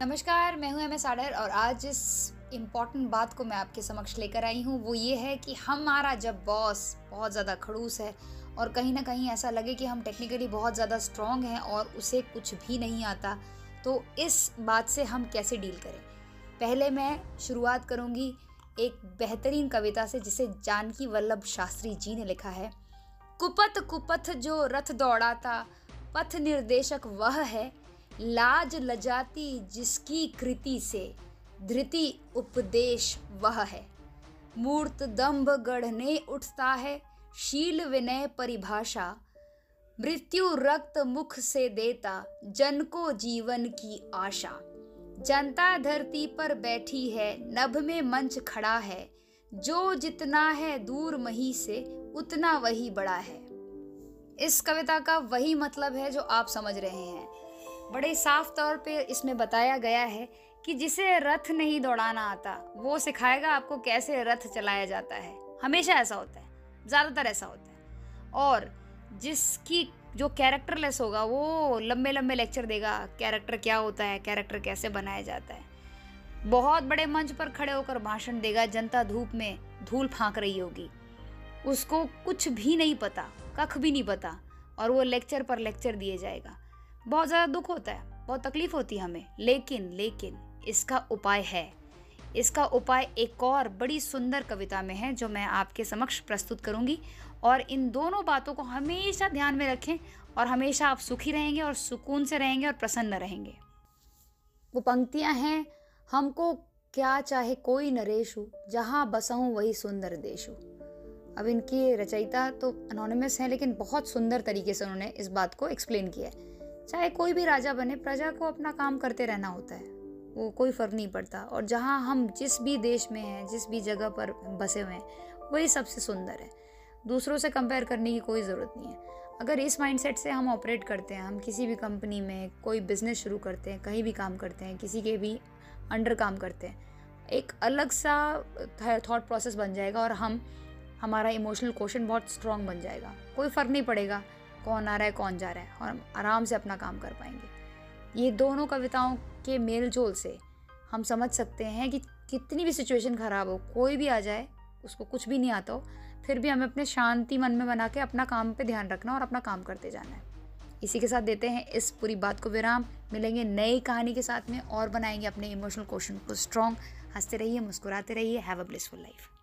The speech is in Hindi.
नमस्कार, मैं हूँ एम एस आडर और आज इस इंपॉर्टेंट बात को मैं आपके समक्ष लेकर आई हूँ, वो ये है कि हमारा जब बॉस बहुत ज़्यादा खड़ूस है और कहीं ना कहीं ऐसा लगे कि हम टेक्निकली बहुत ज़्यादा स्ट्रॉन्ग हैं और उसे कुछ भी नहीं आता तो इस बात से हम कैसे डील करें? पहले मैं शुरुआत करूँगी एक बेहतरीन कविता से, जिसे जानकी वल्लभ शास्त्री जी ने लिखा है। कुपथ कुपथ जो रथ दौड़ाता, पथ निर्देशक वह है लाज लजाती जिसकी कृति से, धृति उपदेश वह है। मूर्त दम्भ गढ़ने उठता है, शील विनय परिभाषा। मृत्यु रक्त मुख से देता, जन को जीवन की आशा। जनता धरती पर बैठी है, नभ में मंच खड़ा है। जो जितना है दूर मही से, उतना वही बड़ा है। इस कविता का वही मतलब है जो आप समझ रहे हैं। बड़े साफ़ तौर पे इसमें बताया गया है कि जिसे रथ नहीं दौड़ाना आता, वो सिखाएगा आपको कैसे रथ चलाया जाता है। हमेशा ऐसा होता है, ज़्यादातर ऐसा होता है। और जिसकी जो कैरेक्टरलेस होगा, वो लंबे लंबे लेक्चर देगा कैरेक्टर क्या होता है कैरेक्टर कैसे बनाया जाता है। बहुत बड़े मंच पर खड़े होकर भाषण देगा, जनता धूप में धूल फांक रही होगी। उसको कुछ भी नहीं पता, कख भी नहीं पता, और वो लेक्चर पर लेक्चर दिए जाएगा। बहुत ज़्यादा दुख होता है, बहुत तकलीफ़ होती है हमें। लेकिन लेकिन, इसका उपाय है। इसका उपाय एक और बड़ी सुंदर कविता में है, जो मैं आपके समक्ष प्रस्तुत करूँगी। और इन दोनों बातों को हमेशा ध्यान में रखें और हमेशा आप सुखी रहेंगे और सुकून से रहेंगे और प्रसन्न रहेंगे। वो पंक्तियाँ हैं, हमको क्या चाहे कोई नरेशु, जहाँ बसऊँ वही सुंदर देशु। अब इनकी रचयिता तो अनोनमस है, लेकिन बहुत सुंदर तरीके से उन्होंने इस बात को एक्सप्लेन किया है। चाहे कोई भी राजा बने, प्रजा को अपना काम करते रहना होता है। वो कोई फ़र्क नहीं पड़ता। और जहाँ हम जिस भी देश में हैं, जिस भी जगह पर बसे हुए हैं, वही सबसे सुंदर है। दूसरों से कंपेयर करने की कोई ज़रूरत नहीं है। अगर इस माइंडसेट से हम ऑपरेट करते हैं, हम किसी भी कंपनी में कोई बिज़नेस शुरू करते हैं, कहीं भी काम करते हैं, किसी के भी अंडर काम करते हैं, एक अलग सा थॉट प्रोसेस बन जाएगा और हम, हमारा इमोशनल क्वेश्चन बहुत स्ट्रॉन्ग बन जाएगा। कोई फ़र्क नहीं पड़ेगा। कौन आ रहा है, कौन जा रहा है, और हम आराम से अपना काम कर पाएँगे। ये दोनों कविताओं के मेल जोल से हम समझ सकते हैं कि कितनी भी सिचुएशन ख़राब हो, कोई भी आ जाए, उसको कुछ भी नहीं आता हो, फिर भी हमें अपने शांति मन में बना के अपना काम पे ध्यान रखना और अपना काम करते जाना है। इसी के साथ देते हैं इस पूरी बात को विराम। मिलेंगे नई कहानी के साथ में और बनाएँगे अपने इमोशनल क्वेश्चन को स्ट्रॉन्ग हँसते रहिए, मुस्कुराते रहिए। Have a blissful life